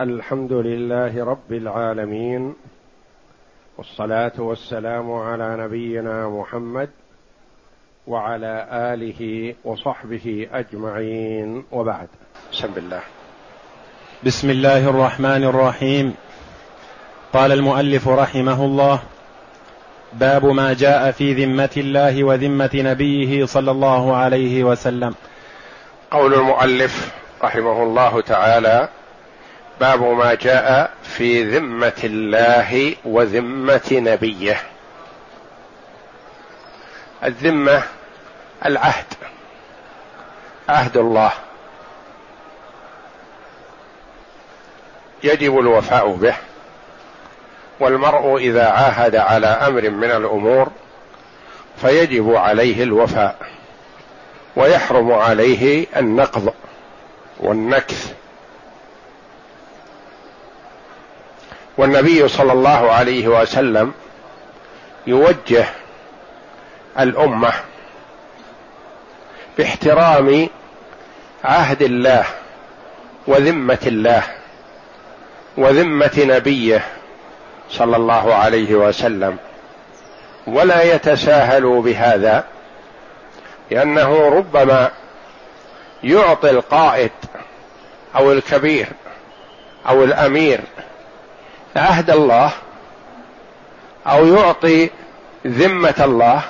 الحمد لله رب العالمين والصلاة والسلام على نبينا محمد وعلى آله وصحبه أجمعين وبعد. بسم الله. بسم الله الرحمن الرحيم. قال المؤلف رحمه الله باب ما جاء في ذمة الله وذمة نبيه صلى الله عليه وسلم. قول المؤلف رحمه الله تعالى باب ما جاء في ذمة الله وذمة نبيه. الذمة العهد عهد الله. يجب الوفاء به والمرء إذا عاهد على أمر من الأمور فيجب عليه الوفاء ويحرم عليه النقض والنكث. والنبي صلى الله عليه وسلم يوجه الأمة باحترام عهد الله وذمة الله وذمة نبيه صلى الله عليه وسلم. ولا يتساهلوا بهذا لأنه ربما يعطي القائد أو الكبير أو الأمير عهد الله أو يعطي ذمة الله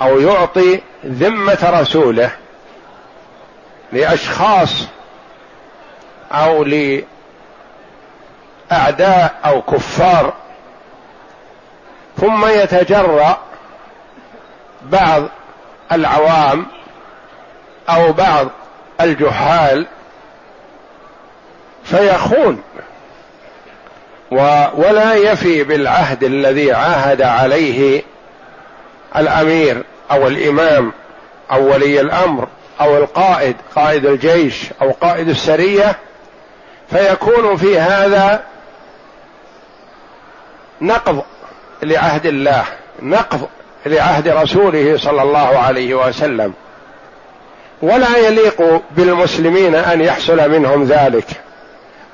أو يعطي ذمة رسوله لأشخاص أو لأعداء أو كفار ثم يتجرأ بعض العوام أو بعض الجهال فيخون. ولا يفي بالعهد الذي عاهد عليه الأمير أو الإمام أو ولي الأمر أو القائد قائد الجيش أو قائد السرية فيكون في هذا نقض لعهد الله نقض لعهد رسوله صلى الله عليه وسلم. ولا يليق بالمسلمين أن يحصل منهم ذلك.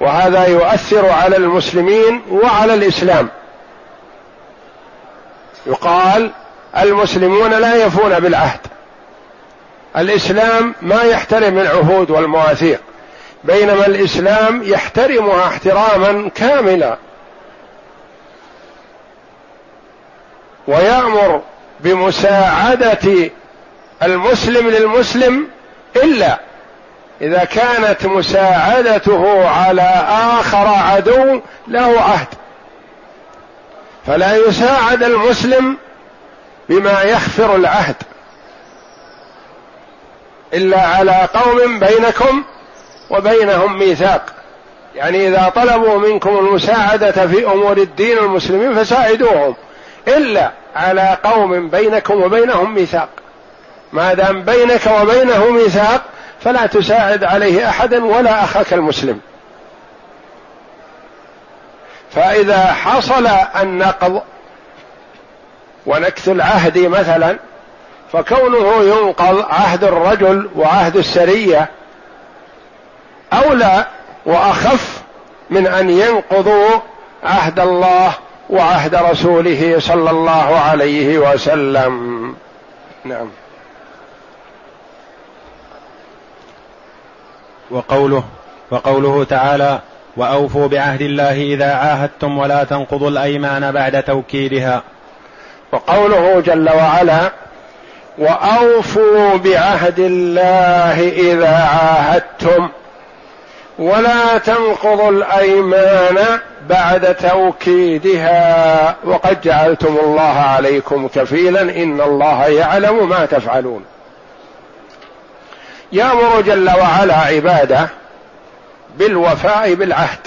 وهذا يؤثر على المسلمين وعلى الإسلام. يقال المسلمون لا يفون بالعهد. الإسلام ما يحترم العهود والمواثيق بينما الإسلام يحترمها احتراما كاملا. ويأمر بمساعدة المسلم للمسلم إلا إذا كانت مساعدته على آخر عدو له عهد. فلا يساعد المسلم بما يخفر العهد. إلا على قوم بينكم وبينهم ميثاق. يعني إذا طلبوا منكم المساعدة في أمور الدين المسلمين فساعدوهم. إلا على قوم بينكم وبينهم ميثاق. ما دام بينك وبينه ميثاق فلا تساعد عليه أحدا ولا أخاك المسلم. فإذا حصل النقض ونكث العهد مثلا فكونه ينقض عهد الرجل وعهد السرية أولى وأخف من أن ينقضوا عهد الله وعهد رسوله صلى الله عليه وسلم. نعم. وقوله وقوله تعالى وأوفوا بعهد الله إذا عاهدتم ولا تنقضوا الأيمان بعد توكيدها. وقوله جل وعلا وأوفوا بعهد الله إذا عاهدتم ولا تنقضوا الأيمان بعد توكيدها. وقد جعلتم الله عليكم كفيلا إن الله يعلم ما تفعلون. يأمر جل وعلا عباده بالوفاء بالعهد.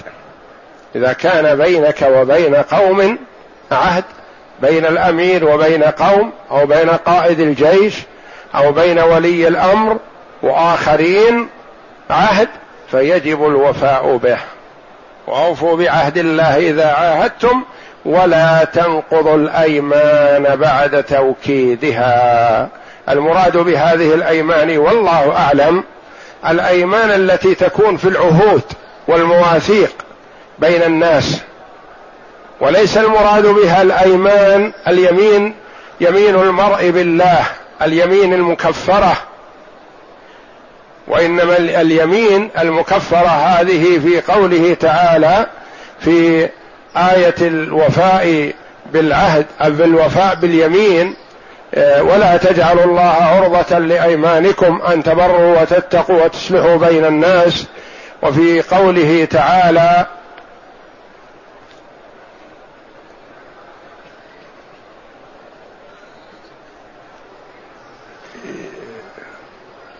إذا كان بينك وبين قوم عهد بين الأمير وبين قوم أو بين قائد الجيش أو بين ولي الأمر وآخرين عهد فيجب الوفاء به. وأوفوا بعهد الله إذا عاهدتم ولا تنقضوا الأيمان بعد توكيدها. المراد بهذه الأيمان والله أعلم الأيمان التي تكون في العهود والمواثيق بين الناس. وليس المراد بها الأيمان اليمين يمين المرء بالله اليمين المكفرة. وإنما اليمين المكفرة هذه في قوله تعالى في آية الوفاء بالعهد بالوفاء باليمين ولا تجعلوا الله عرضة لأيمانكم أن تبروا وتتقوا وتصلحوا بين الناس. وفي قوله تعالى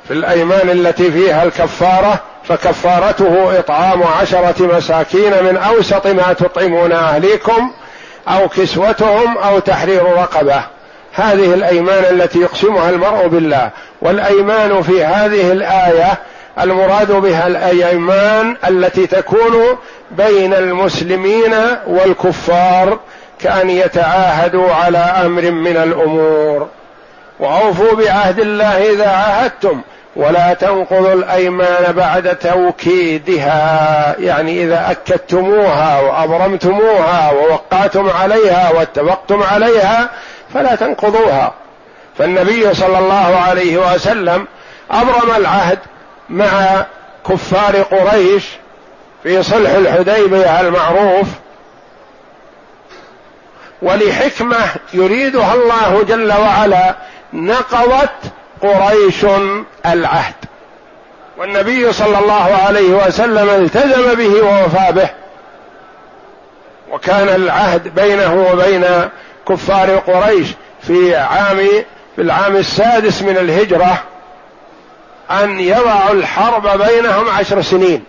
في الأيمان التي فيها الكفارة فكفارته إطعام عشرة مساكين من أوسط ما تطعمون أهليكم أو كسوتهم أو تحرير رقبة. هذه الأيمان التي يقسمها المرء بالله والأيمان في هذه الآية المراد بها الأيمان التي تكون بين المسلمين والكفار كأن يتعاهدوا على أمر من الأمور. وأوفوا بعهد الله إذا عاهدتم ولا تنقضوا الأيمان بعد توكيدها يعني إذا أكدتموها وأبرمتموها ووقعتم عليها واتفقتم عليها فلا تنقضوها. فالنبي صلى الله عليه وسلم أبرم العهد مع كفار قريش في صلح الحديبية المعروف ولحكمة يريدها الله جل وعلا نقضت قريش العهد. والنبي صلى الله عليه وسلم التزم به ووفى به. وكان العهد بينه وبين كفار قريش في عام في العام السادس من الهجرة أن يضعوا الحرب بينهم عشر سنين.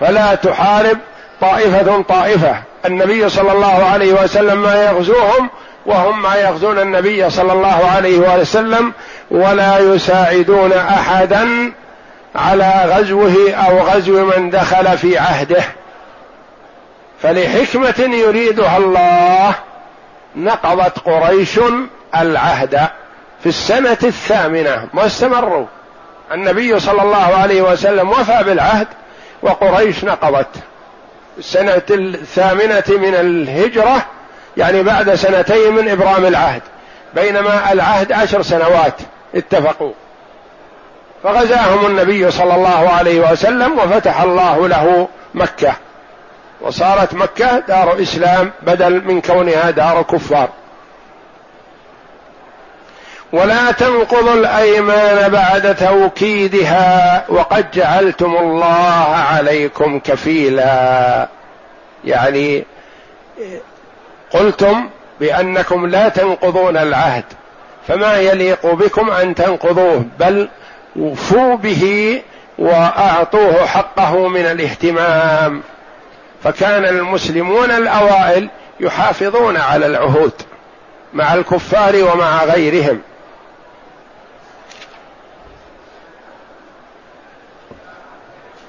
فلا تحارب طائفة طائفة. النبي صلى الله عليه وسلم ما يغزوهم وهم ما يغزون النبي صلى الله عليه وسلم ولا يساعدون احدا على غزوه أو غزو من دخل في عهده. فلحكمة يريدها الله نقضت قريش العهد في السنة الثامنة ما استمروا النبي صلى الله عليه وسلم وفى بالعهد وقريش نقضت. السنة الثامنة من الهجرة يعني بعد سنتين من إبرام العهد بينما العهد عشر سنوات اتفقوا. فغزاهم النبي صلى الله عليه وسلم وفتح الله له مكة. وصارت مكة دار إسلام بدل من كونها دار كفار. ولا تنقضوا الأيمان بعد توكيدها وقد جعلتم الله عليكم كفيلا. يعني قلتم بأنكم لا تنقضون العهد فما يليق بكم أن تنقضوه بل وفوا به وأعطوه حقه من الاهتمام. فكان المسلمون الأوائل يحافظون على العهود مع الكفار ومع غيرهم.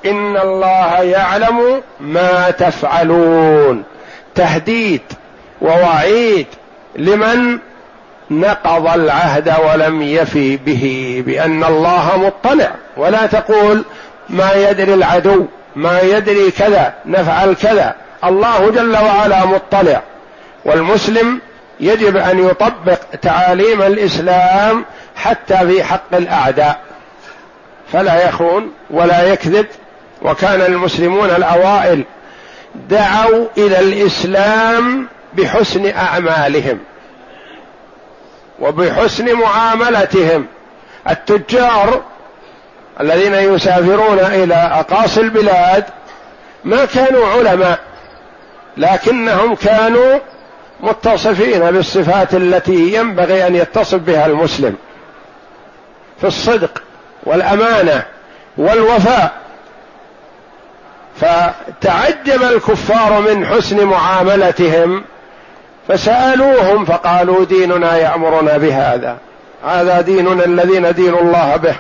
إن الله يعلم ما تفعلون. تهديد ووعيد لمن نقض العهد ولم يفي به بأن الله مطلع. ولا تقول ما يدري العدو. ما يدري كذا نفعل كذا. الله جل وعلا مطلع. والمسلم يجب أن يطبق تعاليم الإسلام حتى في حق الأعداء. فلا يخون ولا يكذب. وكان المسلمون الأوائل دعوا إلى الإسلام بحسن أعمالهم وبحسن معاملتهم. التجار الذين يسافرون إلى أقاصي البلاد ما كانوا علماء لكنهم كانوا متصفين بالصفات التي ينبغي أن يتصف بها المسلم في الصدق والأمانة والوفاء. فتعجب الكفار من حسن معاملتهم فسألوهم فقالوا ديننا يأمرنا بهذا هذا ديننا الذي ندين الله به.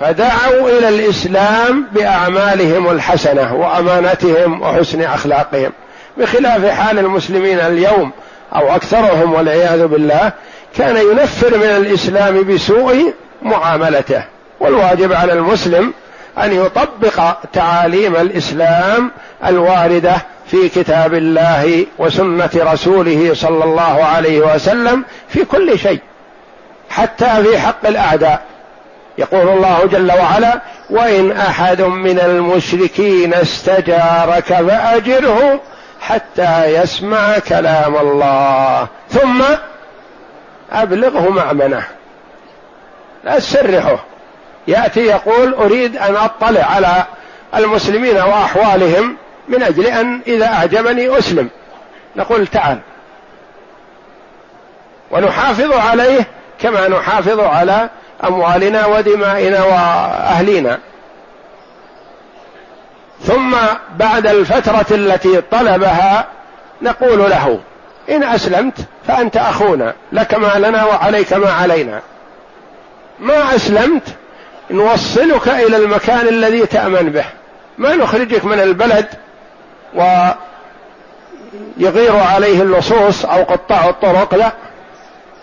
فدعوا إلى الإسلام بأعمالهم الحسنة وأمانتهم وحسن أخلاقهم بخلاف حال المسلمين اليوم أو أكثرهم والعياذ بالله كان ينفر من الإسلام بسوء معاملته والواجب على المسلم أن يطبق تعاليم الإسلام الواردة في كتاب الله وسنة رسوله صلى الله عليه وسلم في كل شيء حتى في حق الأعداء. يقول الله جل وعلا وإن أحد من المشركين استجارك فأجره حتى يسمع كلام الله ثم أبلغه مأمنه. لا تسرحه. يأتي يقول أريد أن أطلع على المسلمين وأحوالهم من أجل أن إذا أعجبني أسلم. نقول تعال. ونحافظ عليه كما نحافظ على أموالنا ودمائنا وأهلينا. ثم بعد الفترة التي طلبها نقول له إن أسلمت فأنت أخونا لك ما لنا وعليك ما علينا. ما أسلمت نوصلك إلى المكان الذي تأمن به. ما نخرجك من البلد ويغير عليه اللصوص أو قطاع الطرق لا.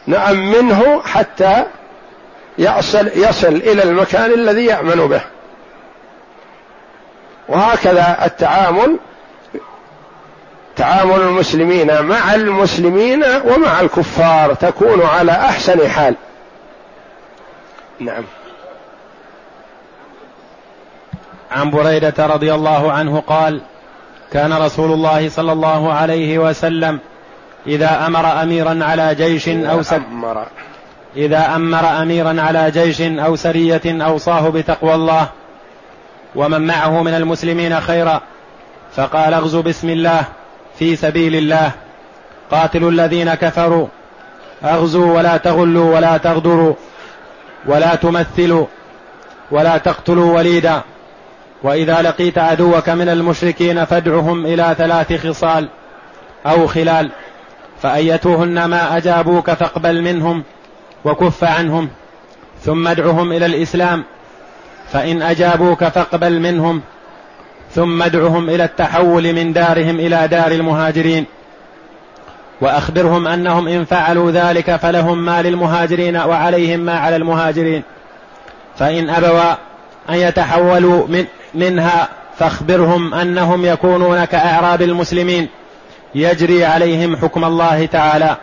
نأمنه حتى يصل يصل إلى المكان الذي يامن به. وهكذا التعامل تعامل المسلمين مع المسلمين ومع الكفار تكون على أحسن حال. نعم. عن بريدة رضي الله عنه قال كان رسول الله صلى الله عليه وسلم إذا أمر أميرا على جيش أو سر إذا أمر أميرا على جيش أو سرية اوصاه بتقوى الله ومن معه من المسلمين خيرا فقال اغزوا بسم الله في سبيل الله قاتلوا الذين كفروا اغزوا ولا تغلوا ولا تغدروا ولا تمثلوا ولا تقتلوا وليدا وإذا لقيت عدوك من المشركين فادعهم إلى ثلاث خصال أو خلال فأيتوهن ما أجابوك فاقبل منهم وكف عنهم ثم ادعهم إلى الإسلام فإن أجابوك فاقبل منهم ثم ادعهم إلى التحول من دارهم إلى دار المهاجرين وأخبرهم أنهم إن فعلوا ذلك فلهم ما للمهاجرين وعليهم ما على المهاجرين فإن أبوا أن يتحولوا من منها فاخبرهم أنهم يكونون كأعراب المسلمين يجري عليهم حكم الله تعالى.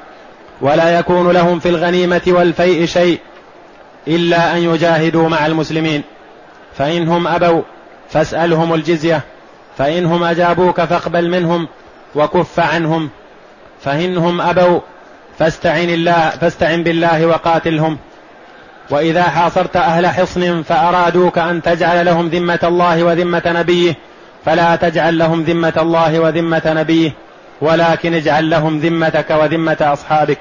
ولا يكون لهم في الغنيمة والفيء شيء إلا أن يجاهدوا مع المسلمين. فانهم أبوا فاسألهم الجزية. فانهم أجابوك فاقبل منهم وكف عنهم. فانهم أبوا فاستعن الله فاستعن بالله وقاتلهم. وإذا حاصرت أهل حصن فأرادوك أن تجعل لهم ذمة الله وذمة نبيه فلا تجعل لهم ذمة الله وذمة نبيه. ولكن اجعل لهم ذمتك وذمة أصحابك.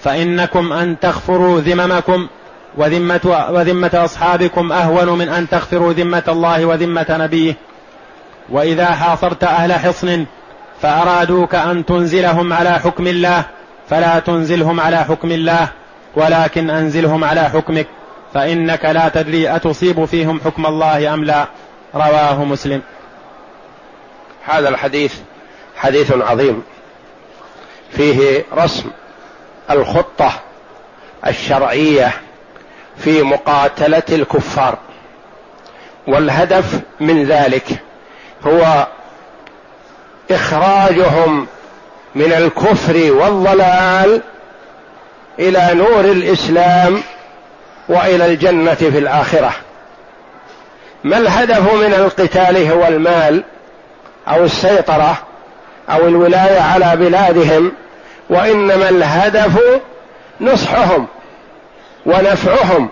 فإنكم أن تغفروا ذممكم وذمة, وذمة أصحابكم أهون من أن تغفروا ذمة الله وذمة نبيه. وإذا حاصرت أهل حصن فأرادوك أن تنزلهم على حكم الله فلا تنزلهم على حكم الله ولكن أنزلهم على حكمك فإنك لا تدري أتصيب فيهم حكم الله أم لا. رواه مسلم. هذا الحديث حديث عظيم. فيه رسم الخطة الشرعية في مقاتلة الكفار. والهدف من ذلك هو إخراجهم من الكفر والضلال إلى نور الإسلام وإلى الجنة في الآخرة. ما الهدف من القتال هو المال أو السيطرة؟ أو الولاية على بلادهم وإنما الهدف نصحهم ونفعهم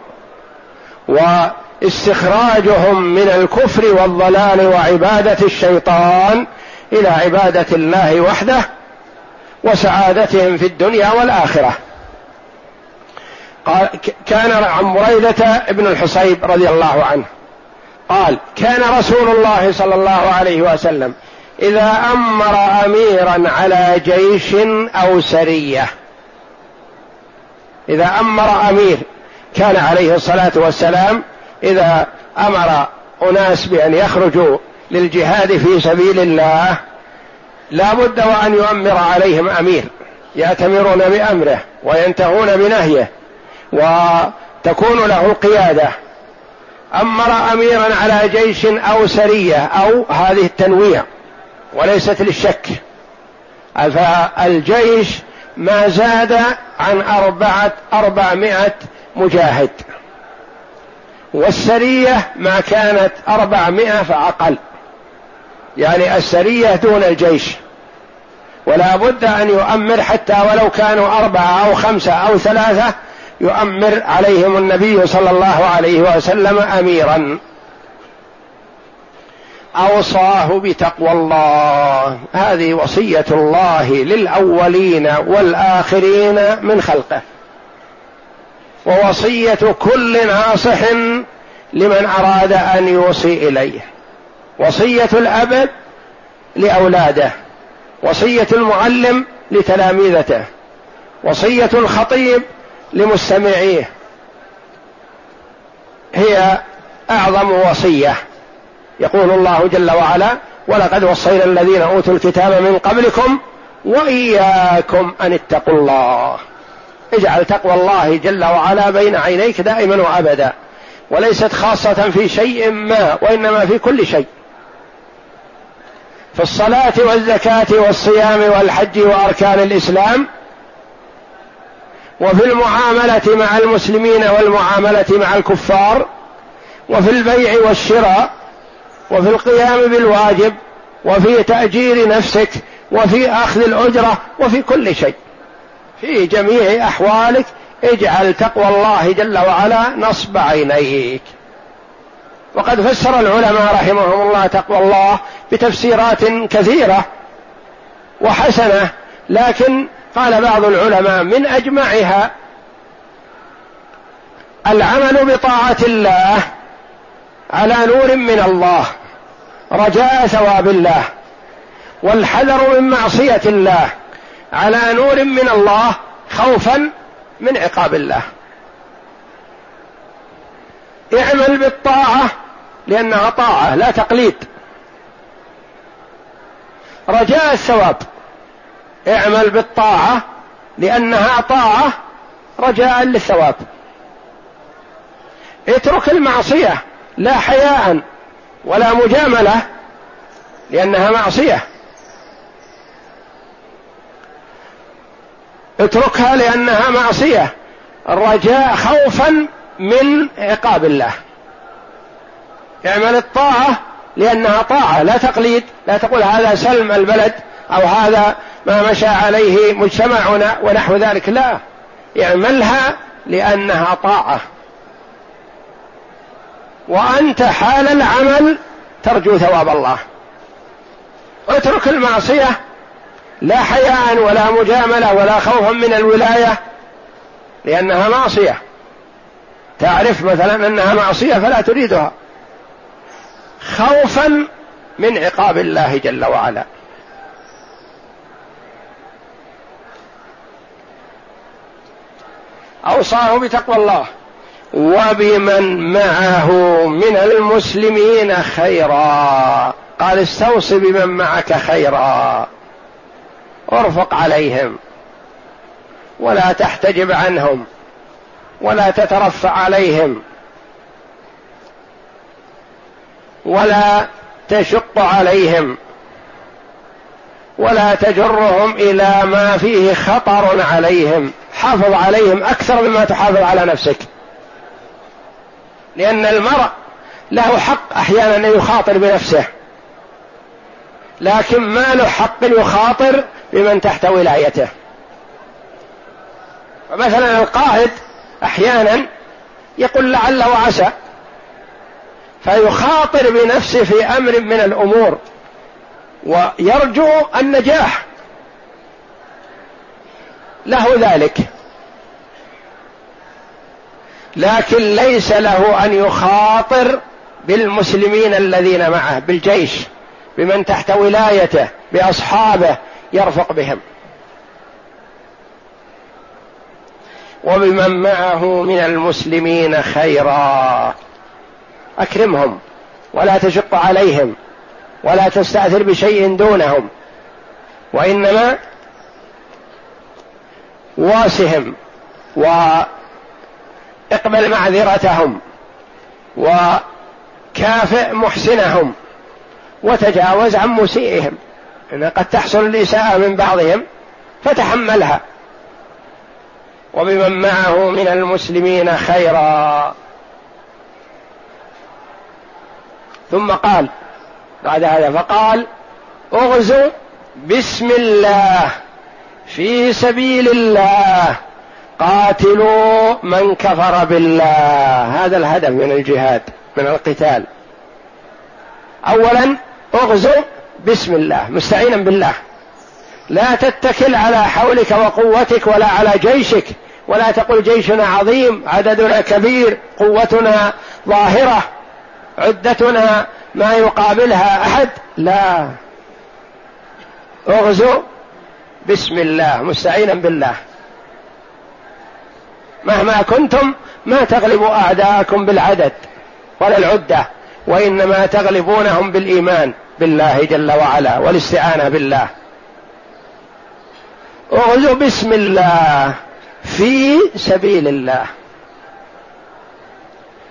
واستخراجهم من الكفر والضلال وعبادة الشيطان إلى عبادة الله وحده وسعادتهم في الدنيا والآخرة. قال كان عن بريدة ابن الحصيب رضي الله عنه قال كان رسول الله صلى الله عليه وسلم إذا أمر أميرا على جيش أو سرية. إذا أمر أمير كان عليه الصلاة والسلام إذا أمر أناس بأن يخرجوا للجهاد في سبيل الله لا بد وأن يؤمر عليهم أمير. يأتمرون بأمره وينتهون بنهيه وتكون له قيادة أمر اميرا على جيش أو سرية أو هذه التنويع. وليست للشك. فالجيش ما زاد عن أربعة أربعمائة مجاهد. والسرية ما كانت أربعمائة فأقل. يعني السرية دون الجيش. ولا بد أن يؤمر حتى ولو كانوا أربعة أو خمسة أو ثلاثة يؤمر عليهم النبي صلى الله عليه وسلم أميرا. أوصاه بتقوى الله. هذه وصية الله للأولين والآخرين من خلقه. ووصية كل ناصح لمن أراد أن يوصي إليه. وصية الأب لأولاده. وصية المعلم لتلاميذته. وصية الخطيب لمستمعيه. هي أعظم وصية. يقول الله جل وعلا ولقد وصينا الذين أوتوا الكتاب من قبلكم وإياكم أن اتقوا الله. اجعل تقوى الله جل وعلا بين عينيك دائما وأبدا وليست خاصة في شيء ما وإنما في كل شيء. في الصلاة والزكاة والصيام والحج وأركان الإسلام وفي المعاملة مع المسلمين والمعاملة مع الكفار وفي البيع والشراء وفي القيام بالواجب وفي تأجير نفسك وفي أخذ الأجرة وفي كل شيء. في جميع أحوالك اجعل تقوى الله جل وعلا نصب عينيك. وقد فسر العلماء رحمهم الله تقوى الله بتفسيرات كثيرة وحسنة لكن قال بعض العلماء من أجمعها العمل بطاعة الله على نور من الله رجاء ثواب الله والحذر من معصية الله على نور من الله خوفا من عقاب الله. اعمل بالطاعة لانها طاعه لا تقليد. رجاء الثواب اعمل بالطاعة لأنها طاعه رجاء للثواب. اترك المعصية. لا حياء ولا مجاملة لأنها معصية. اتركها لأنها معصية. الرجاء خوفا من عقاب الله. اعمل الطاعة لأنها طاعة لا تقليد لا تقول هذا سلم البلد أو هذا ما مشى عليه مجتمعنا ونحو ذلك لا. اعملها لأنها طاعة. وأنت حال العمل ترجو ثواب الله. اترك المعصية. لا حياء ولا مجاملة ولا خوفا من الولاية لأنها معصية. تعرف مثلا أنها معصية فلا تريدها. خوفا من عقاب الله جل وعلا. أوصاه بتقوى الله. وبمن معه من المسلمين خيرا. قال استوصي بمن معك خيرا. ارفق عليهم. ولا تحتجب عنهم. ولا تترفع عليهم. ولا تشق عليهم. ولا تجرهم إلى ما فيه خطر عليهم. حافظ عليهم أكثر مما تحافظ على نفسك. لأن المرء له حق أحيانا أن يخاطر بنفسه. لكن ما له حق يخاطر بمن تحت ولايته. فمثلا القائد أحيانا يقول لعل وعسى فيخاطر بنفسه في أمر من الأمور ويرجو النجاح. له ذلك. لكن ليس له أن يخاطر بالمسلمين الذين معه بالجيش بمن تحت ولايته بأصحابه يرفق بهم. وبمن معه من المسلمين خيرا. أكرمهم ولا تشق عليهم ولا تستأثر بشيء دونهم وإنما واسهم و اقبل معذرتهم وكافئ محسنهم وتجاوز عن مسيئهم. إن قد تحصل الإساءة من بعضهم فتحملها. وبمن معه من المسلمين خيرا. ثم قال بعد هذا فقال اغزوا بسم الله في سبيل الله. قاتلوا من كفر بالله. هذا الهدف من الجهاد من القتال. اولا اغزوا بسم الله مستعينا بالله. لا تتكل على حولك وقوتك ولا على جيشك ولا تقل جيشنا عظيم عددنا كبير قوتنا ظاهرة عدتنا ما يقابلها أحد. لا. اغزوا بسم الله مستعينا بالله. مهما كنتم ما تغلبوا أعداءكم بالعدد ولا العدة وإنما تغلبونهم بالإيمان بالله جل وعلا والاستعانة بالله. اغزوا بسم الله في سبيل الله.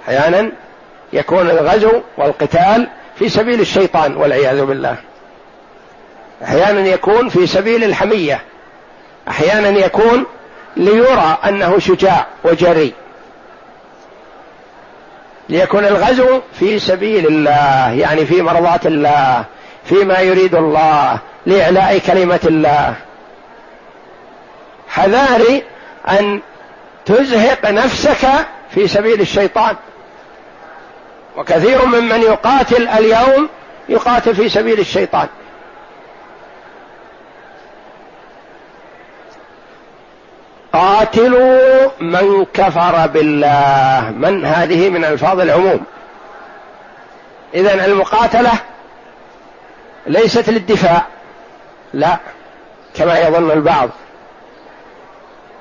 أحيانا يكون الغزو والقتال في سبيل الشيطان والعياذ بالله. أحيانا يكون في سبيل الحمية. أحيانا يكون ليرى أنه شجاع وجري. ليكون الغزو في سبيل الله يعني في مرضاة الله فيما يريد الله لإعلاء كلمة الله. حذاري أن تزهق نفسك في سبيل الشيطان. وكثير ممن يقاتل اليوم يقاتل في سبيل الشيطان. قاتلوا من كفر بالله. من هذه من ألفاظ العموم. اذا المقاتلة ليست للدفاع. لا كما يظن البعض.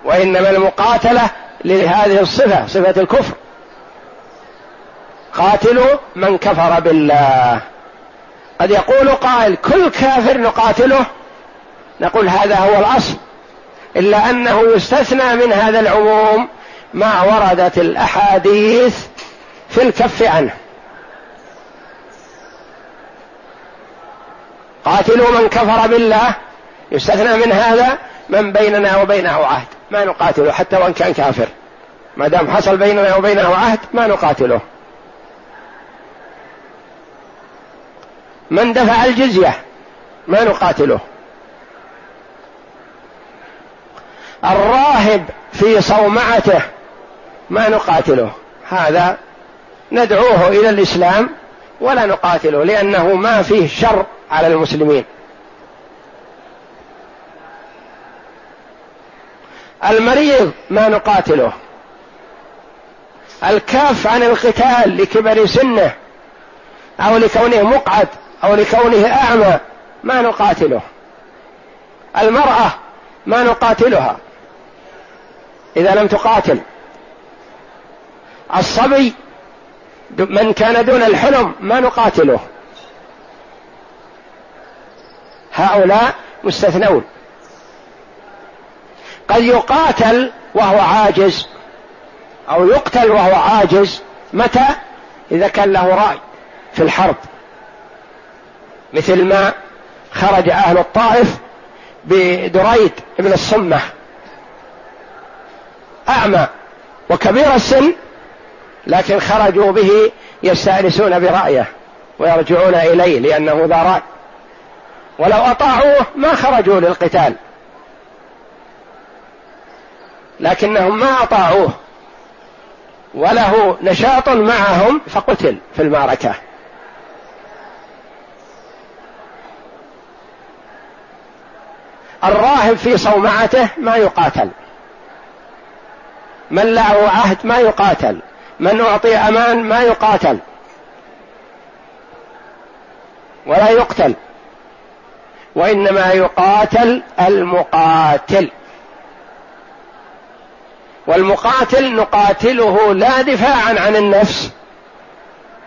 وإنما المقاتلة لهذه الصفة صفة الكفر. قاتلوا من كفر بالله. قد يقول قائل كل كافر نقاتله؟ نقول هذا هو الأصل. إلا أنه يستثنى من هذا العموم ما وردت الأحاديث في الكف عنه. قاتلوا من كفر بالله يستثنى من هذا من بيننا وبينه عهد. ما نقاتله حتى وإن كان كافر. ما دام حصل بيننا وبينه عهد ما نقاتله. من دفع الجزية ما نقاتله. الراهب في صومعته ما نقاتله. هذا ندعوه إلى الإسلام ولا نقاتله لأنه ما فيه شر على المسلمين. المريض ما نقاتله. الكاف عن القتال لكبر سنه أو لكونه مقعد أو لكونه أعمى ما نقاتله. المرأة ما نقاتلها. إذا لم تقاتل. الصبي من كان دون الحلم ما نقاتله. هؤلاء مستثنون. قد يقاتل وهو عاجز أو يقتل وهو عاجز متى؟ إذا كان له رأي في الحرب. مثل ما خرج أهل الطائف بدريد بن الصمة. أعمى وكبير السن لكن خرجوا به يستأنسون برأيه ويرجعون إليه لأنه ذا رأي. ولو أطاعوه ما خرجوا للقتال. لكنهم ما أطاعوه. وله نشاط معهم فقتل في المعركة. الراهب في صومعته ما يقاتل. من له عهد ما يقاتل. من أعطي أمان ما يقاتل. ولا يقتل. وإنما يقاتل المقاتل. والمقاتل نقاتله لا دفاعا عن النفس.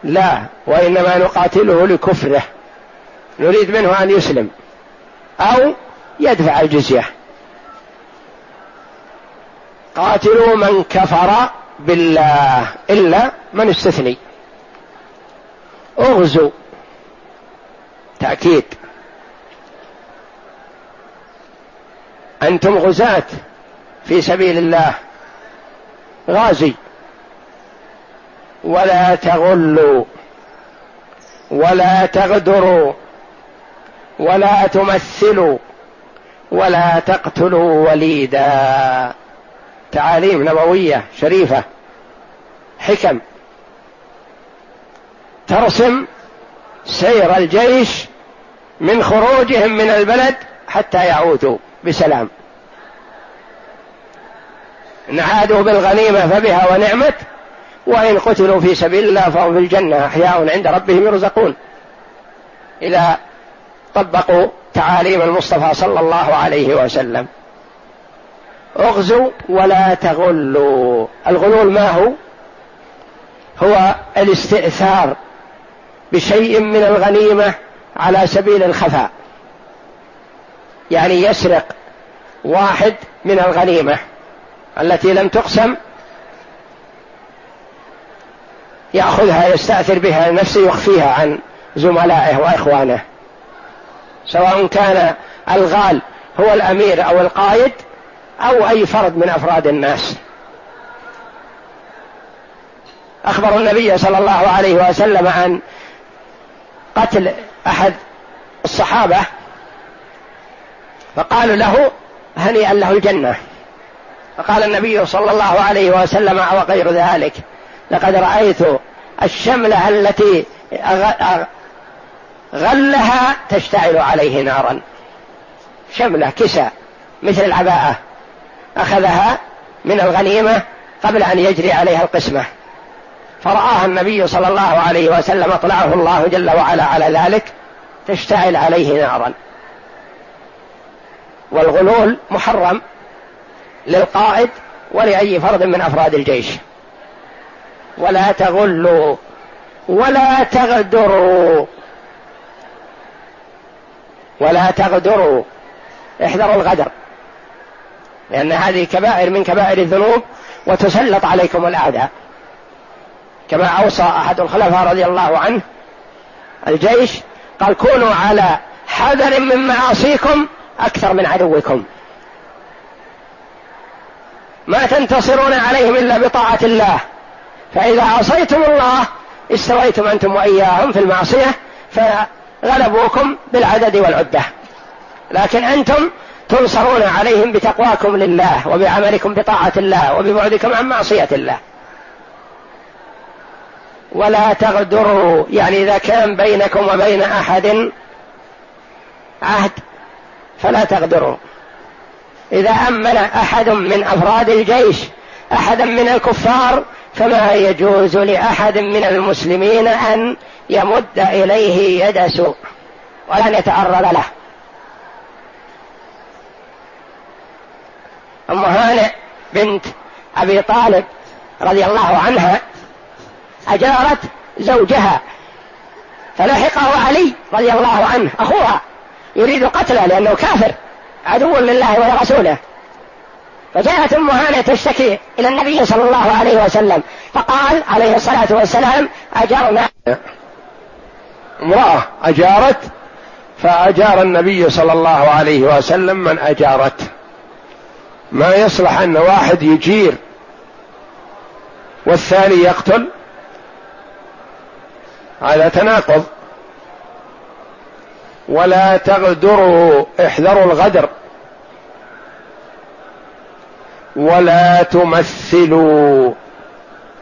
لا وإنما نقاتله لكفره. نريد منه أن يسلم. أو يدفع الجزية. قاتلوا من كفر بالله إلا من استثني. اغزوا تأكيد. أنتم غزاة في سبيل الله. غازي. ولا تغلوا. ولا تغدروا. ولا تمثلوا. ولا تقتلوا وليدا. تعاليم نبوية شريفة حكم. ترسم سير الجيش من خروجهم من البلد حتى يعودوا بسلام. إن عادوا بالغنيمة فبها ونعمت وإن قتلوا في سبيل الله فهم في الجنة أحياء عند ربهم يرزقون. إذا طبقوا تعاليم المصطفى صلى الله عليه وسلم. اغزوا ولا تغلوا. الغلول ما هو؟ هو الاستئثار بشيء من الغنيمة على سبيل الخفاء. يعني يسرق واحد من الغنيمة التي لم تقسم يأخذها يستأثر بها نفسه يخفيها عن زملائه وإخوانه. سواء كان الغال هو الأمير أو القائد أو أي فرد من أفراد الناس. أخبر النبي صلى الله عليه وسلم عن قتل أحد الصحابة فقالوا له هنيئا له الجنة. فقال النبي صلى الله عليه وسلم أو غير ذلك لقد رأيت الشمله التي غلها تشتعل عليه نارا. شملة كسى مثل العباءة. أخذها من الغنيمة قبل أن يجري عليها القسمة. فرآها النبي صلى الله عليه وسلم أطلعه الله جل وعلا على ذلك تشتعل عليه نارا. والغلول محرم للقائد ولأي فرد من أفراد الجيش. ولا تغلوا ولا تغدروا. ولا تغدروا. احذروا الغدر. لأن هذه كبائر من كبائر الذنوب وتسلط عليكم الأعداء كما أوصى أحد الخلفاء رضي الله عنه الجيش قال كونوا على حذر من معاصيكم أكثر من عدوكم. ما تنتصرون عليهم إلا بطاعة الله. فإذا عصيتم الله استويتم أنتم وإياهم في المعصية فغلبوكم بالعدد والعدة. لكن أنتم تنصرون عليهم بتقواكم لله وبعملكم بطاعة الله وببعدكم عن معصية الله. ولا تغدروا يعني إذا كان بينكم وبين أحد عهد فلا تغدروا. إذا أمن أحد من أفراد الجيش أحدا من الكفار فما يجوز لأحد من المسلمين أن يمد إليه يد سوء ولن يتعرض له. أم هانئ بنت أبي طالب رضي الله عنها أجارت زوجها فلحقه علي رضي الله عنه أخوها يريد قتله لأنه كافر عدو لله ولرسوله. فجاءت أم هانه تشتكي إلى النبي صلى الله عليه وسلم فقال عليه الصلاة والسلام أجرنا. امرأة أجارت فأجار النبي صلى الله عليه وسلم من اجارت ما يصلح أن واحد يجير والثاني يقتل؟ هذا تناقض. ولا تغدروا احذروا الغدر. ولا تمثلوا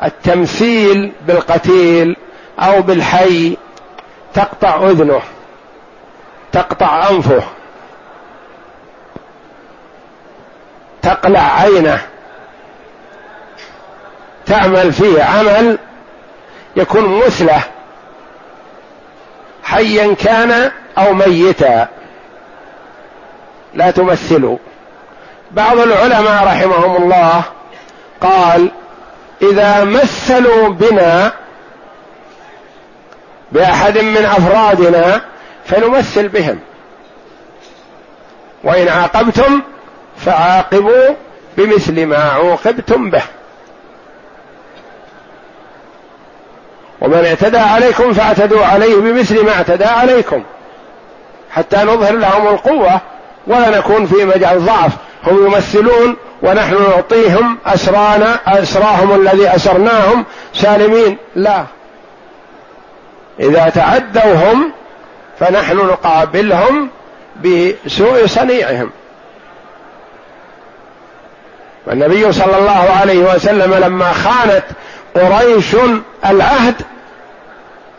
التمثيل بالقتيل أو بالحي تقطع أذنه تقطع أنفه. تقلع عينه. تعمل فيه عمل يكون مثله حيا كان أو ميتا. لا تمثلوا. بعض العلماء رحمهم الله قال إذا مثلوا بنا بأحد من أفرادنا فنمثل بهم. وإن عاقبتم فعاقبوا بمثل ما عوقبتم به. ومن اعتدى عليكم فاعتدوا عليه بمثل ما اعتدى عليكم. حتى نظهر لهم القوة ولا نكون في مجال ضعف. هم يمثلون ونحن نعطيهم أسرانا أسراهم الذي أسرناهم سالمين. لا. إذا تعدوا هم فنحن نقابلهم بسوء صنيعهم. والنبي صلى الله عليه وسلم لما خانت قريش العهد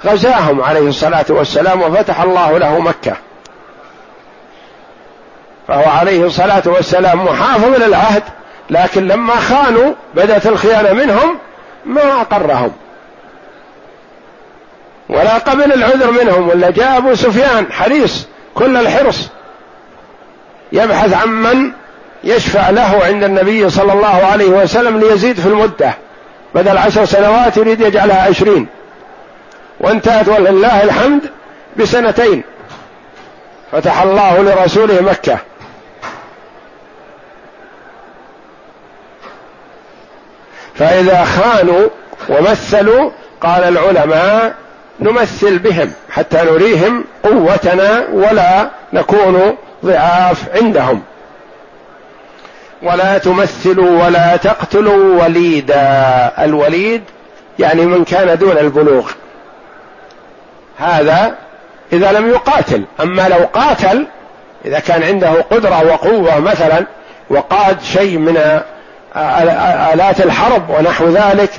غزاهم عليه الصلاة والسلام وفتح الله له مكة. فهو عليه الصلاة والسلام محافظ للعهد لكن لما خانوا بدأت الخيانة منهم ما أقرهم. ولا قبل العذر منهم ولا جاء أبو سفيان حريص كل الحرص يبحث عن من يشفع له عند النبي صلى الله عليه وسلم ليزيد في المدة. بدل عشر سنوات يريد يجعلها عشرين. وانتهت ولله الحمد بسنتين. فتح الله لرسوله مكة. فإذا خانوا ومثلوا قال العلماء نمثل بهم حتى نريهم قوتنا ولا نكون ضعاف عندهم. ولا تمثلوا ولا تقتلوا وليدا الوليد يعني من كان دون البلوغ. هذا إذا لم يقاتل. أما لو قاتل إذا كان عنده قدرة وقوة مثلا وقاد شيء من آلات الحرب ونحو ذلك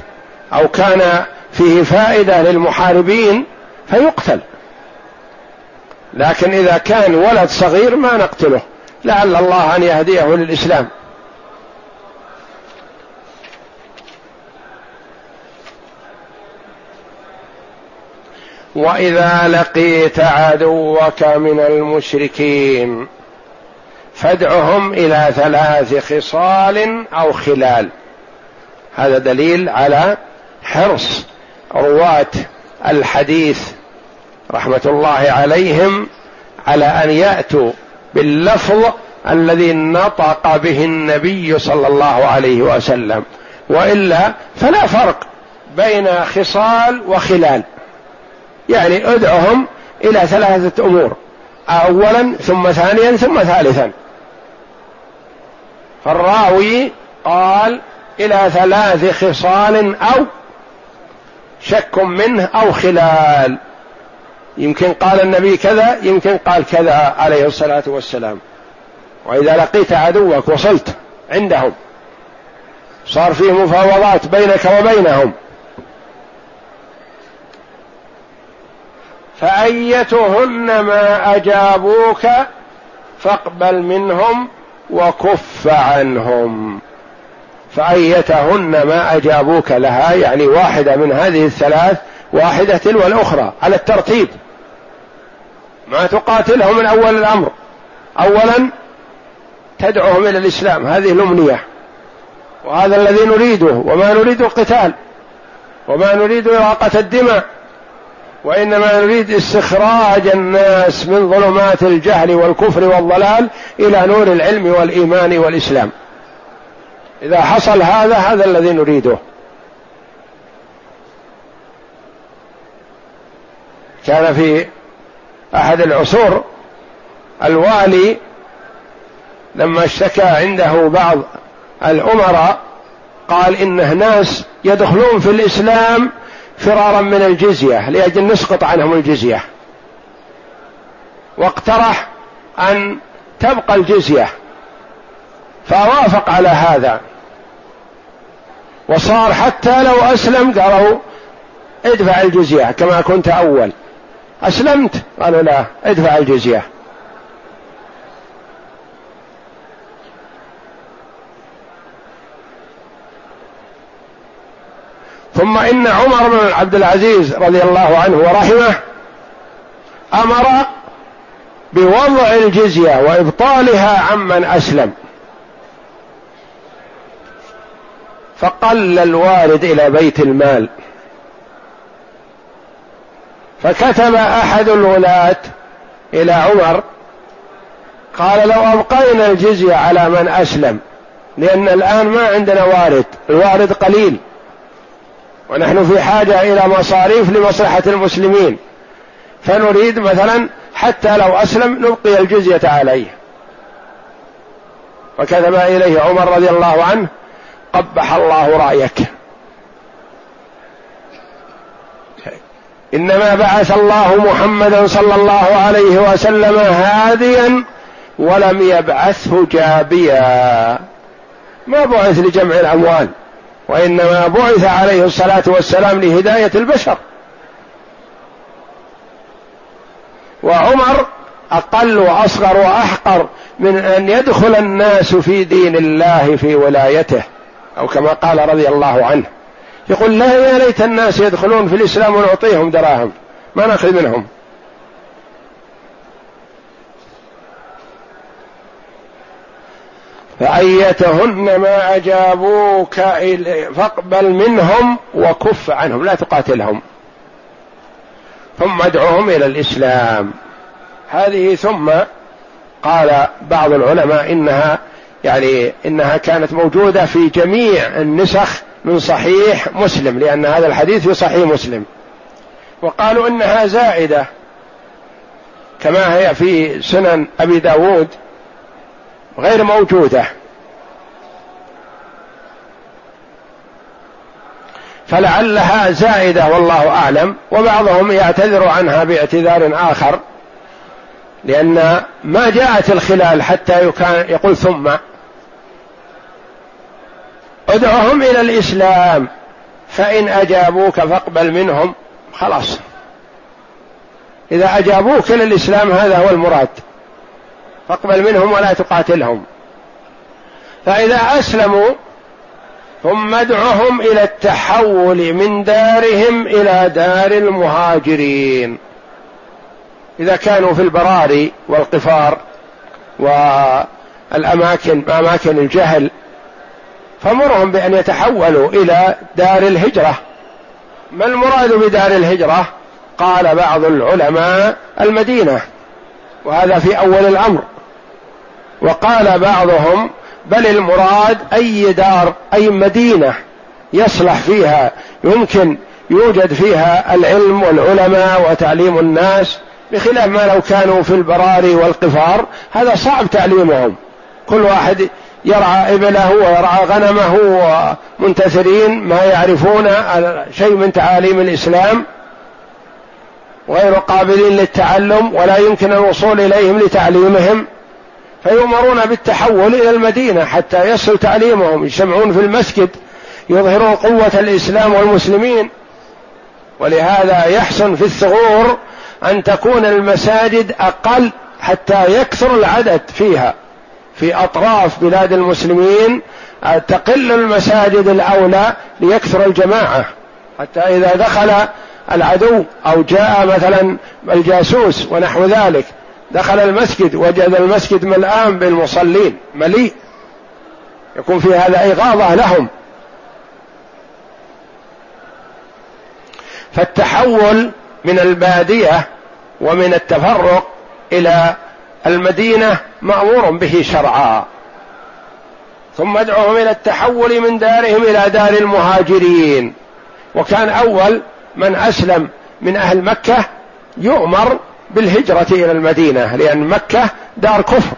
أو كان فيه فائدة للمحاربين فيقتل. لكن إذا كان ولد صغير ما نقتله. لعل الله أن يهديه للإسلام. وإذا لقيت عدوك من المشركين فادعهم إلى ثلاث خصال أو خلال. هذا دليل على حرص رواة الحديث رحمة الله عليهم على أن يأتوا باللفظ الذي نطق به النبي صلى الله عليه وسلم. وإلا فلا فرق بين خصال وخلال. يعني ادعهم إلى ثلاثة أمور. اولا ثم ثانيا ثم ثالثا. فالراوي قال إلى ثلاث خصال أو شك منه أو خلال. يمكن قال النبي كذا يمكن قال كذا عليه الصلاة والسلام. وإذا لقيت عدوك وصلت عندهم. صار فيه مفاوضات بينك وبينهم. فأيتهن ما أجابوك فاقبل منهم وكف عنهم. فأيتهن ما أجابوك لها يعني واحدة من هذه الثلاث واحدة تلو الأخرى على الترتيب. ما تقاتلهم من أول الأمر. أولا تدعوهم إلى الإسلام هذه الأمنية. وهذا الذي نريده وما نريد القتال. وما نريد إراقة الدماء. وإنما نريد استخراج الناس من ظلمات الجهل والكفر والضلال إلى نور العلم والإيمان والإسلام. إذا حصل هذا هذا الذي نريده. كان في أحد العصور الوالي لما اشتكى عنده بعض الأمراء قال انه ناس يدخلون في الإسلام فرارا من الجزية لأجل نسقط عنهم الجزية. واقترح أن تبقى الجزية. فوافق على هذا. وصار حتى لو اسلم قالوا ادفع الجزية كما كنت أول. أسلمت؟ قالوا لا ادفع الجزية. ثم إن عمر بن عبد العزيز رضي الله عنه ورحمه أمر بوضع الجزية وإبطالها عمن أسلم. فقل الوارد إلى بيت المال. فكتب أحد الولاة إلى عمر قال لو أبقينا الجزية على من أسلم لأن الآن ما عندنا وارد الوارد قليل. ونحن في حاجة إلى مصاريف لمصلحة المسلمين. فنريد مثلا حتى لو أسلم نبقي الجزية عليه. فكتب إليه عمر رضي الله عنه قبح الله رأيك. إنما بعث الله محمدا صلى الله عليه وسلم هاديا ولم يبعثه جابيا. ما بعث لجمع الأموال. وإنما بعث عليه الصلاة والسلام لهداية البشر. وعمر أقل وأصغر وأحقر من أن يدخل الناس في دين الله في ولايته أو كما قال رضي الله عنه يقول لا يا ليت الناس يدخلون في الإسلام ونعطيهم دراهم ما نأخذ منهم. فأيتهن ما أجابوك فاقبل منهم وكف عنهم لا تقاتلهم. ثم ادعوهم إلى الإسلام. هذه ثم قال بعض العلماء إنها يعني إنها كانت موجودة في جميع النسخ من صحيح مسلم لأن هذا الحديث في صحيح مسلم. وقالوا إنها زائدة كما هي في سنن أبي داود غير موجودة. فلعلها زائدة والله أعلم وبعضهم يعتذر عنها باعتذار آخر لأن ما جاءت الخلال حتى يقول ثم. ادعهم إلى الإسلام فإن أجابوك فاقبل منهم خلاص. إذا أجابوك إلى الإسلام هذا هو المراد. فاقبل منهم ولا تقاتلهم. فإذا أسلموا ثم ادعهم إلى التحول من دارهم إلى دار المهاجرين. إذا كانوا في البراري والقفار والأماكن أماكن الجهل فمرهم بأن يتحولوا إلى دار الهجرة. ما المراد بدار الهجرة؟ قال بعض العلماء المدينة وهذا في أول الأمر. وقال بعضهم بل المراد أي دار أي مدينة يصلح فيها يمكن يوجد فيها العلم والعلماء وتعليم الناس بخلاف ما لو كانوا في البراري والقفار. هذا صعب تعليمهم. كل واحد يرعى إبله ويرعى غنمه ومنتثرين ما يعرفون شيء من تعاليم الإسلام غير قابلين للتعلم ولا يمكن الوصول إليهم لتعليمهم. فيؤمرون بالتحول إلى المدينة حتى يصل تعليمهم يجتمعون في المسجد يظهرون قوة الإسلام والمسلمين. ولهذا يحسن في الثغور أن تكون المساجد أقل حتى يكثر العدد فيها. في أطراف بلاد المسلمين تقل المساجد الأولى ليكثر الجماعة. حتى إذا دخل العدو أو جاء مثلا الجاسوس ونحو ذلك دخل المسجد وجد المسجد ملآن بالمصلين مليء. يكون في هذا إغاظة لهم. فالتحول من البادية ومن التفرق إلى المدينة مأمور به شرعا. ثم ادعوهم إلى التحول من دارهم إلى دار المهاجرين. وكان أول من أسلم من أهل مكة يؤمر بالهجرة إلى المدينة لأن مكة دار كفر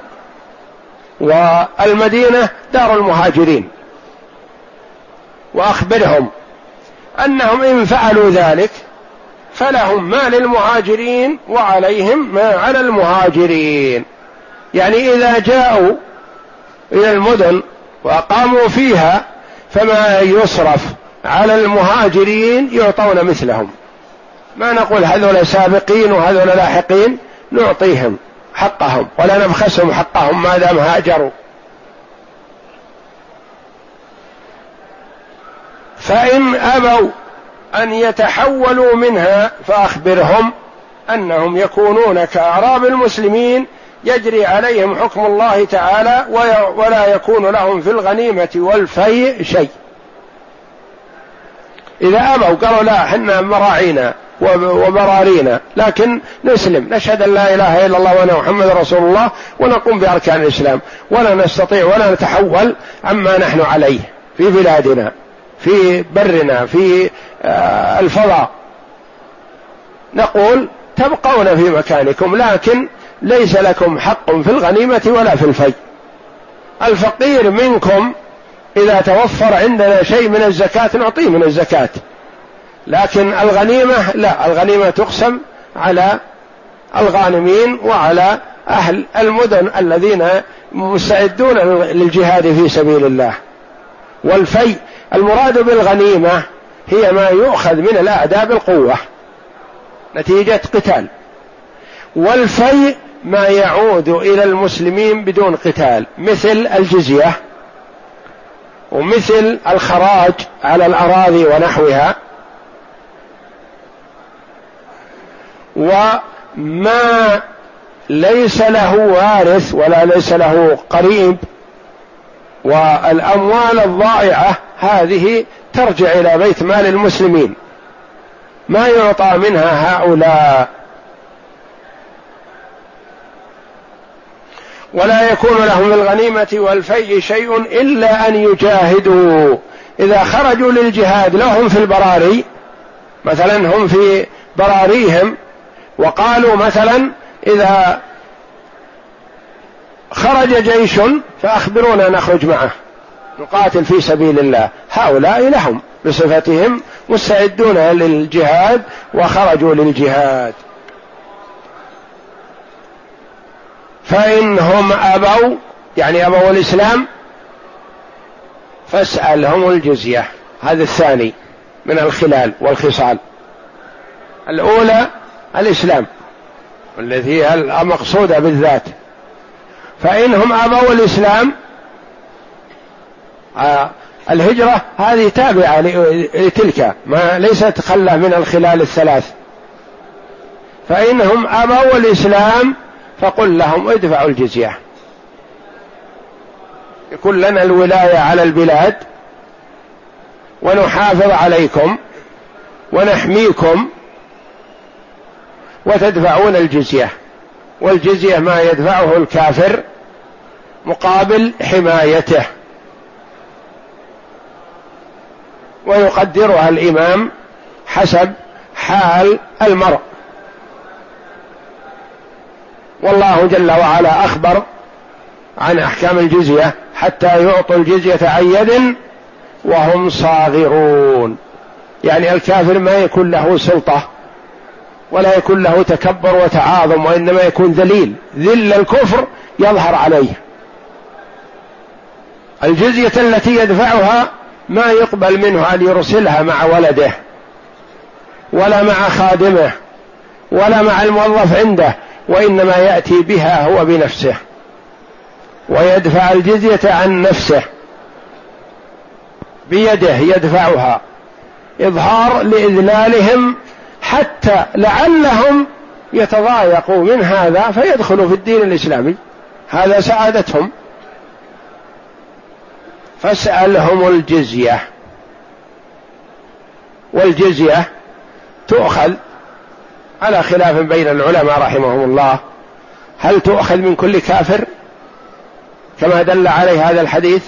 والمدينة دار المهاجرين. وأخبرهم أنهم إن فعلوا ذلك فلهم ما للمهاجرين وعليهم ما على المهاجرين. يعني إذا جاءوا إلى المدن وأقاموا فيها فما يصرف على المهاجرين يعطون مثلهم. ما نقول هذول سابقين وهذول لاحقين نعطيهم حقهم ولا نبخسهم حقهم ما دام هاجروا. فإن أبوا أن يتحولوا منها فأخبرهم أنهم يكونون كأعراب المسلمين يجري عليهم حكم الله تعالى ولا يكون لهم في الغنيمة والفيء شيء. إذا أبوا قالوا لا إحنا مراعينا. وبرارينا. لكن نسلم. نشهد أن لا إله إلا الله وأن محمد رسول الله ونقوم بأركان الإسلام. ولا نستطيع ولا نتحول عما نحن عليه. في بلادنا في برنا في آه، الفضاء. نقول تبقون في مكانكم لكن ليس لكم حق في الغنيمة ولا في الفي. الفقير منكم إذا توفر عندنا شيء من الزكاة نعطيه من الزكاة. لكن الغنيمة لا الغنيمة تقسم على الغانمين وعلى أهل المدن الذين مستعدون للجهاد في سبيل الله. والفي المراد بالغنيمة هي ما يؤخذ من الأعداء بالقوة نتيجة قتال. والفي ما يعود إلى المسلمين بدون قتال مثل الجزية ومثل الخراج على الأراضي ونحوها. وما ليس له وارث ولا ليس له قريب. والأموال الضائعة هذه ترجع إلى بيت مال المسلمين. ما يعطى منها هؤلاء. ولا يكون لهم الغنيمة والفيء شيء إلا أن يجاهدوا. إذا خرجوا للجهاد لهم في البراري مثلا هم في براريهم وقالوا مثلا إذا خرج جيش فأخبرونا نخرج معه. نقاتل في سبيل الله. هؤلاء لهم بصفتهم مستعدون للجهاد وخرجوا للجهاد. فإنهم أبوا يعني أبوا الإسلام فاسألهم الجزية. هذا الثاني من الخلال والخصال. الأولى الإسلام والتي هي المقصودة بالذات. فإنهم أبوا الإسلام آه الهجرة هذه تابعة لتلك ما ليست خلة من الخلال الثلاث. فإنهم أبوا الإسلام فقل لهم ادفعوا الجزية. يكون لنا الولاية على البلاد ونحافظ عليكم ونحميكم وتدفعون الجزية. والجزية ما يدفعه الكافر مقابل حمايته. ويقدرها الإمام حسب حال المرء. والله جل وعلا أخبر عن أحكام الجزية حتى يعطوا الجزية عن يد وهم صاغرون. يعني الكافر ما يكون له سلطة. ولا يكون له تكبر وتعاظم وإنما يكون ذليل. ذل الكفر يظهر عليه. الجزية التي يدفعها ما يقبل منه أن يرسلها مع ولده ولا مع خادمه ولا مع الموظف عنده وإنما يأتي بها هو بنفسه. ويدفع الجزية عن نفسه. بيده يدفعها. إظهار لإذلالهم حتى لعلهم يتضايقوا من هذا فيدخلوا في الدين الإسلامي. هذا سعادتهم. فاسألهم الجزية. والجزية تؤخذ على خلاف بين العلماء رحمهم الله. هل تؤخذ من كل كافر كما دل عليه هذا الحديث؟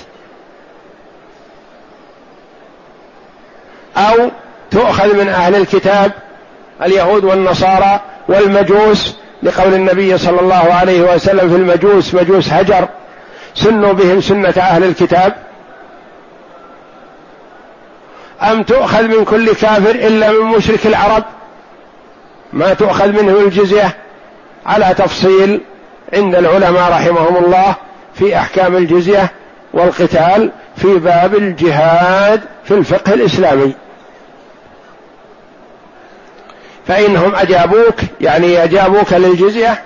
أو تؤخذ من أهل الكتاب اليهود والنصارى والمجوس لقول النبي صلى الله عليه وسلم في المجوس مجوس هجر. سنوا بهم سنة أهل الكتاب. أم تؤخذ من كل كافر إلا من مشرك العرب؟ ما تؤخذ منه الجزية. على تفصيل عند العلماء رحمهم الله في أحكام الجزية والقتال في باب الجهاد في الفقه الإسلامي. فإنهم أجابوك يعني أجابوك للجزية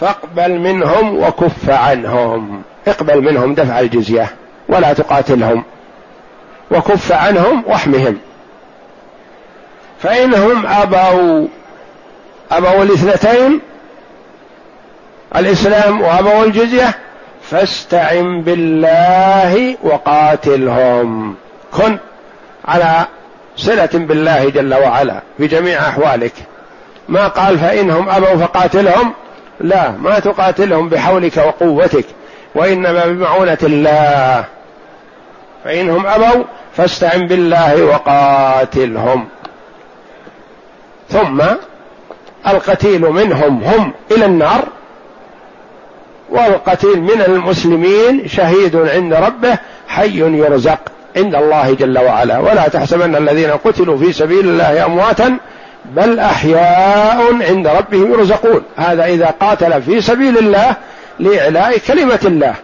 فاقبل منهم وكف عنهم. اقبل منهم دفع الجزية ولا تقاتلهم. وكف عنهم واحمهم. فإنهم أبوا أبوا الاثنتين الإسلام وأبوا الجزية فاستعن بالله وقاتلهم. كن على صلة بالله جل وعلا في جميع أحوالك. ما قال فإنهم أبوا فقاتلهم؟ لا ما تقاتلهم بحولك وقوتك وإنما بمعونة الله. فإنهم أبوا فاستعن بالله وقاتلهم. ثم القتيل منهم هم إلى النار والقتيل من المسلمين شهيد عند ربه حي يرزق. عند الله جل وعلا. ولا تحسبن الذين قتلوا في سبيل الله أمواتا بل أحياء عند ربهم يرزقون. هذا إذا قاتل في سبيل الله لإعلاء كلمة الله.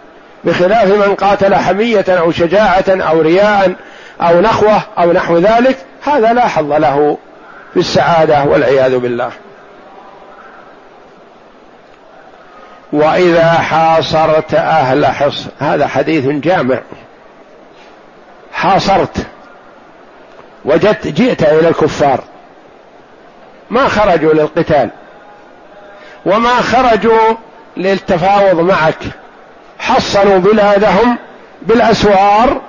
بخلاف من قاتل حمية أو شجاعة أو رياء أو نخوة أو نحو ذلك هذا لا حظ له في السعادة والعياذ بالله. وإذا حاصرت أهل حصن هذا حديث جامع. حاصرت. وجدت جئت إلى الكفار. ما خرجوا للقتال. وما خرجوا للتفاوض معك. حصنوا بلادهم بالأسوار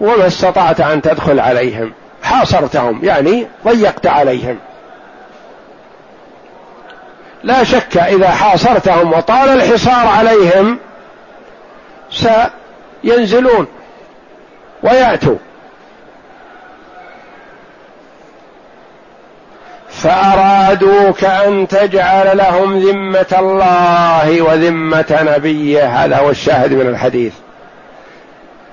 وما استطعت أن تدخل عليهم. حاصرتهم يعني ضيقت عليهم. لا شك إذا حاصرتهم وطال الحصار عليهم سينزلون. ويأتوا. فأرادوك أن تجعل لهم ذمة الله وذمة نبيه. هذا هو الشاهد من الحديث.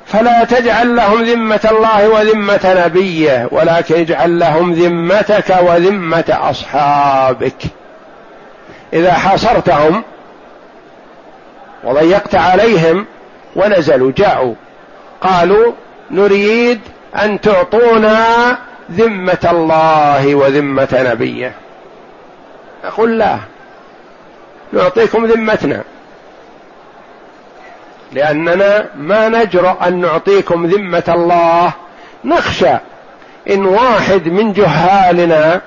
فلا تجعل لهم ذمة الله وذمة نبيه ولكن اجعل لهم ذمتك وذمة أصحابك. إذا حاصرتهم وضيقت عليهم ونزلوا جاءوا قالوا نريد أن تعطونا ذمة الله وذمة نبيه. أقول لا. نعطيكم ذمتنا. لأننا ما نجرؤ أن نعطيكم ذمة الله. نخشى إن واحد من جهالنا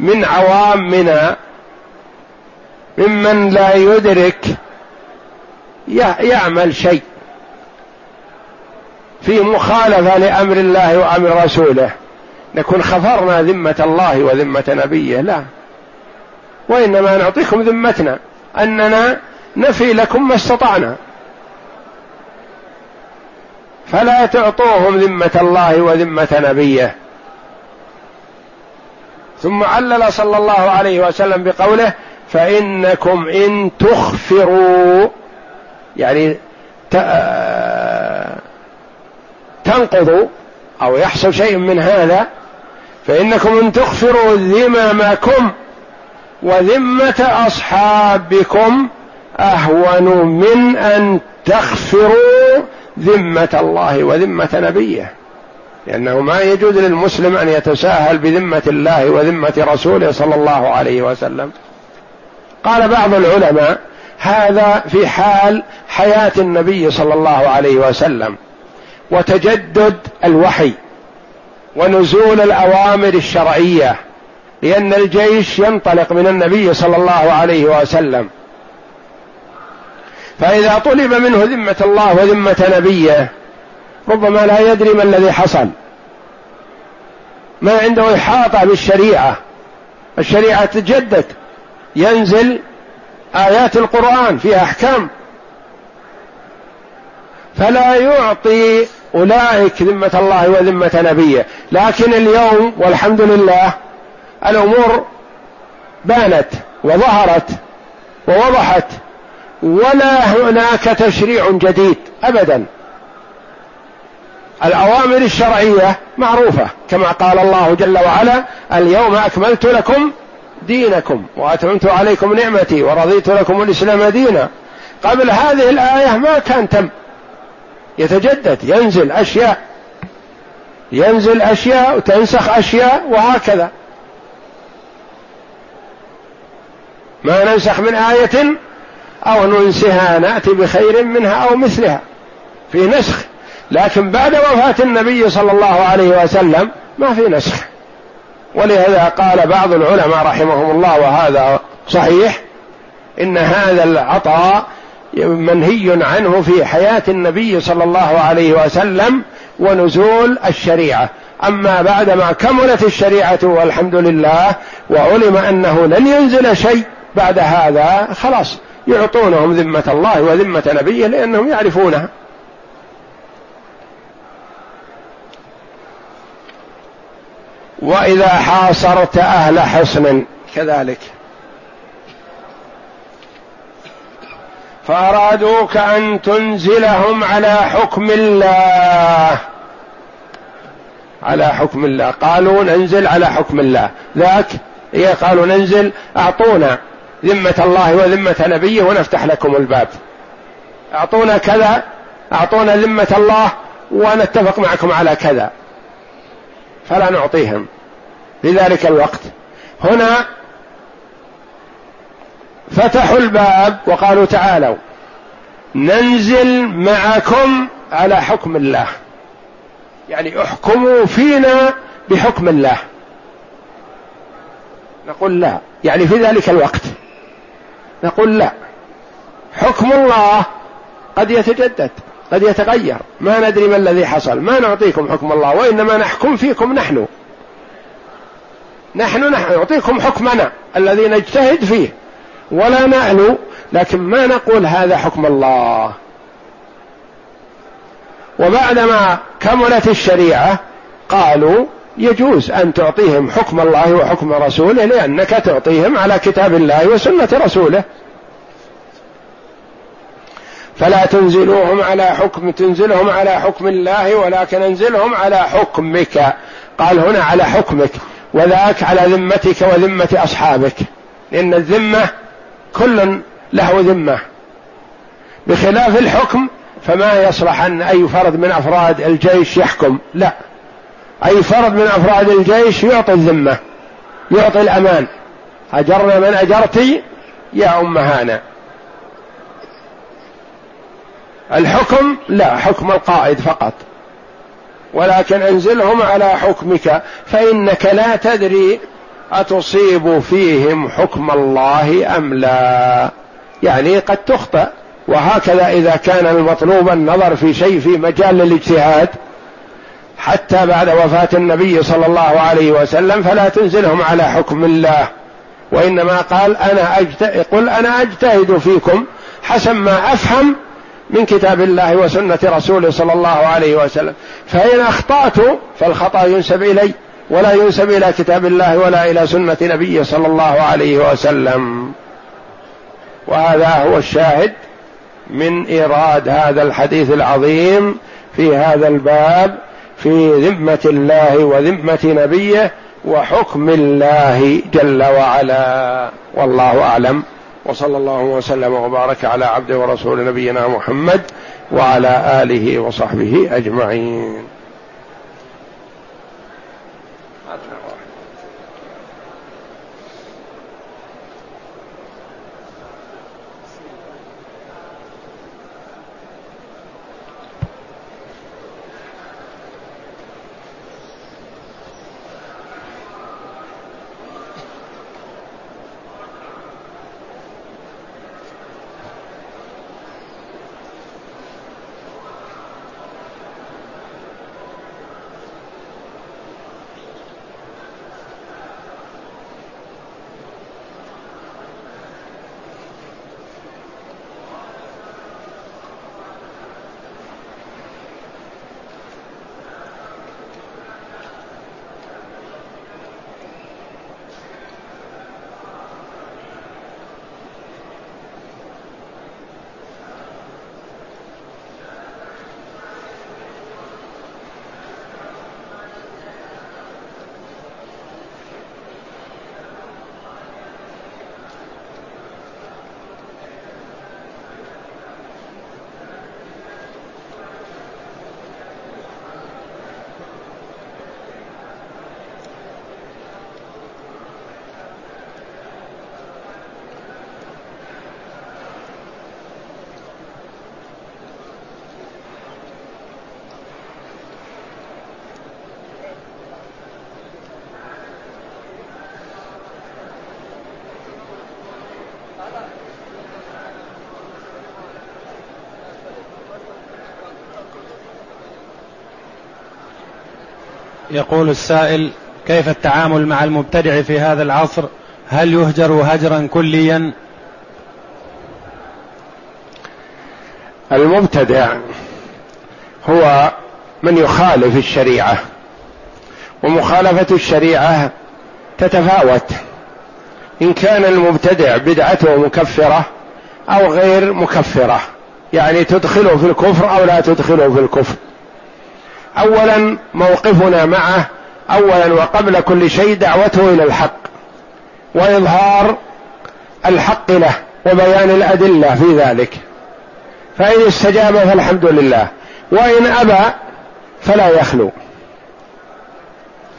من عوامنا ممن لا يدرك يعمل شيء. في مخالفة لأمر الله وأمر رسوله. نكون خفرنا ذمة الله وذمة نبيه لا. وإنما نعطيكم ذمتنا أننا نفي لكم ما استطعنا. فلا تعطوهم ذمة الله وذمة نبيه. ثم علل صلى الله عليه وسلم بقوله فإنكم إن تخفروا. يعني تنقضوا أو يحصل شيء من هذا فإنكم إن تغفروا ذممكم وذمة أصحابكم أهون من أن تغفروا ذمة الله وذمة نبيه. لأنه ما يجوز للمسلم أن يتساهل بذمة الله وذمة رسوله صلى الله عليه وسلم. قال بعض العلماء هذا في حال حياة النبي صلى الله عليه وسلم. وتجدد الوحي ونزول الأوامر الشرعية لأن الجيش ينطلق من النبي صلى الله عليه وسلم. فإذا طلب منه ذمة الله وذمة نبيه ربما لا يدري ما الذي حصل. ما عنده إحاطة بالشريعة. الشريعة تتجدد ينزل آيات القرآن فيها أحكام. فلا يعطي أولئك ذمة الله وذمة نبيه. لكن اليوم والحمد لله الأمور بانت وظهرت ووضحت ولا هناك تشريع جديد ابدا. الأوامر الشرعية معروفة كما قال الله جل وعلا اليوم أكملت لكم دينكم وأتممت عليكم نعمتي ورضيت لكم الإسلام دينا. قبل هذه الآية ما كان تم. يتجدد ينزل أشياء ينزل أشياء وتنسخ أشياء وهكذا. ما ننسخ من آية أو ننسها نأتي بخير منها أو مثلها. في نسخ لكن بعد وفاة النبي صلى الله عليه وسلم ما في نسخ. ولهذا قال بعض العلماء رحمهم الله وهذا صحيح إن هذا العطاء منهي عنه في حياة النبي صلى الله عليه وسلم ونزول الشريعة. أما بعدما كملت الشريعة والحمد لله وعلم أنه لن ينزل شيء بعد هذا خلاص يعطونهم ذمة الله وذمة نبيه لأنهم يعرفونها وإذا حاصرت أهل حصن كذلك. فأرادوك أن تنزلهم على حكم الله. على حكم الله. قالوا ننزل على حكم الله. ذاك قالوا ننزل أعطونا ذمة الله وذمة نبيه ونفتح لكم الباب. أعطونا كذا أعطونا ذمة الله ونتفق معكم على كذا. فلا نعطيهم. في ذلك الوقت. هنا فتحوا الباب وقالوا تعالوا. ننزل معكم على حكم الله. يعني احكموا فينا بحكم الله. نقول لا. يعني في ذلك الوقت. نقول لا. حكم الله قد يتجدد قد يتغير. ما ندري ما الذي حصل. ما نعطيكم حكم الله وإنما نحكم فيكم نحن. نحن نحن نعطيكم حكمنا الذي نجتهد فيه. ولا نألو لكن ما نقول هذا حكم الله. وبعدما كملت الشريعة قالوا يجوز أن تعطيهم حكم الله وحكم رسوله لأنك تعطيهم على كتاب الله وسنة رسوله. فلا تنزلوهم على حكم تنزلهم على حكم الله ولكن انزلهم على حكمك. قال هنا على حكمك وذاك على ذمتك وذمة أصحابك. لأن الذمة كل له ذمة. بخلاف الحكم فما يصلح أن أي فرد من أفراد الجيش يحكم. لا. أي فرد من أفراد الجيش يعطي الذمة يعطي الأمان. أجرنا من اجرت يا أم هانا. الحكم لا حكم القائد فقط. ولكن انزلهم على حكمك فإنك لا تدري أتصيب فيهم حكم الله أم لا؟ يعني قد تخطئ. وهكذا إذا كان المطلوب النظر في شيء في مجال الاجتهاد حتى بعد وفاة النبي صلى الله عليه وسلم فلا تنزلهم على حكم الله. وإنما قال أنا أجتهد قل أنا أجتهد فيكم حسب ما أفهم من كتاب الله وسنة رسوله صلى الله عليه وسلم. فإن أخطأت فالخطأ ينسب إلي. ولا ينسب إلى كتاب الله ولا إلى سنة نبيه صلى الله عليه وسلم. وهذا هو الشاهد من إيراد هذا الحديث العظيم في هذا الباب في ذمة الله وذمة نبيه وحكم الله جل وعلا. والله أعلم. وصلى الله وسلم وبارك على عبده ورسول نبينا محمد وعلى آله وصحبه أجمعين. يقول السائل كيف التعامل مع المبتدع في هذا العصر؟ هل يهجر هجرا كليا؟ المبتدع هو من يخالف الشريعة ومخالفة الشريعة تتفاوت. إن كان المبتدع بدعته مكفره أو غير مكفرة يعني تدخله في الكفر أو لا تدخله في الكفر. اولا موقفنا معه اولا وقبل كل شيء دعوته إلى الحق. وإظهار الحق له وبيان الأدلة في ذلك. فإن استجاب فالحمد لله. وإن أبى فلا يخلو.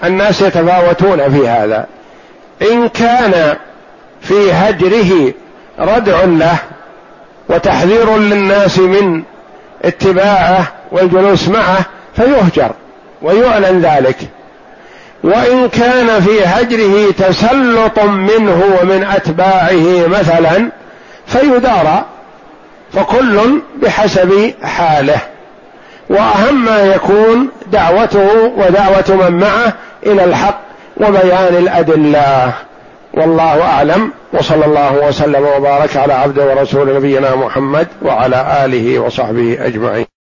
الناس يتفاوتون في هذا. إن كان في هجره ردع له وتحذير للناس من اتباعه والجلوس معه فيهجر ويعلن ذلك. وإن كان في هجره تسلط منه ومن أتباعه مثلا فيدارى فكل بحسب حاله. وأهم ما يكون دعوته ودعوة من معه إلى الحق وبيان الأدلة. والله أعلم. وصلى الله وسلم وبارك على عبده ورسول نبينا محمد وعلى آله وصحبه أجمعين.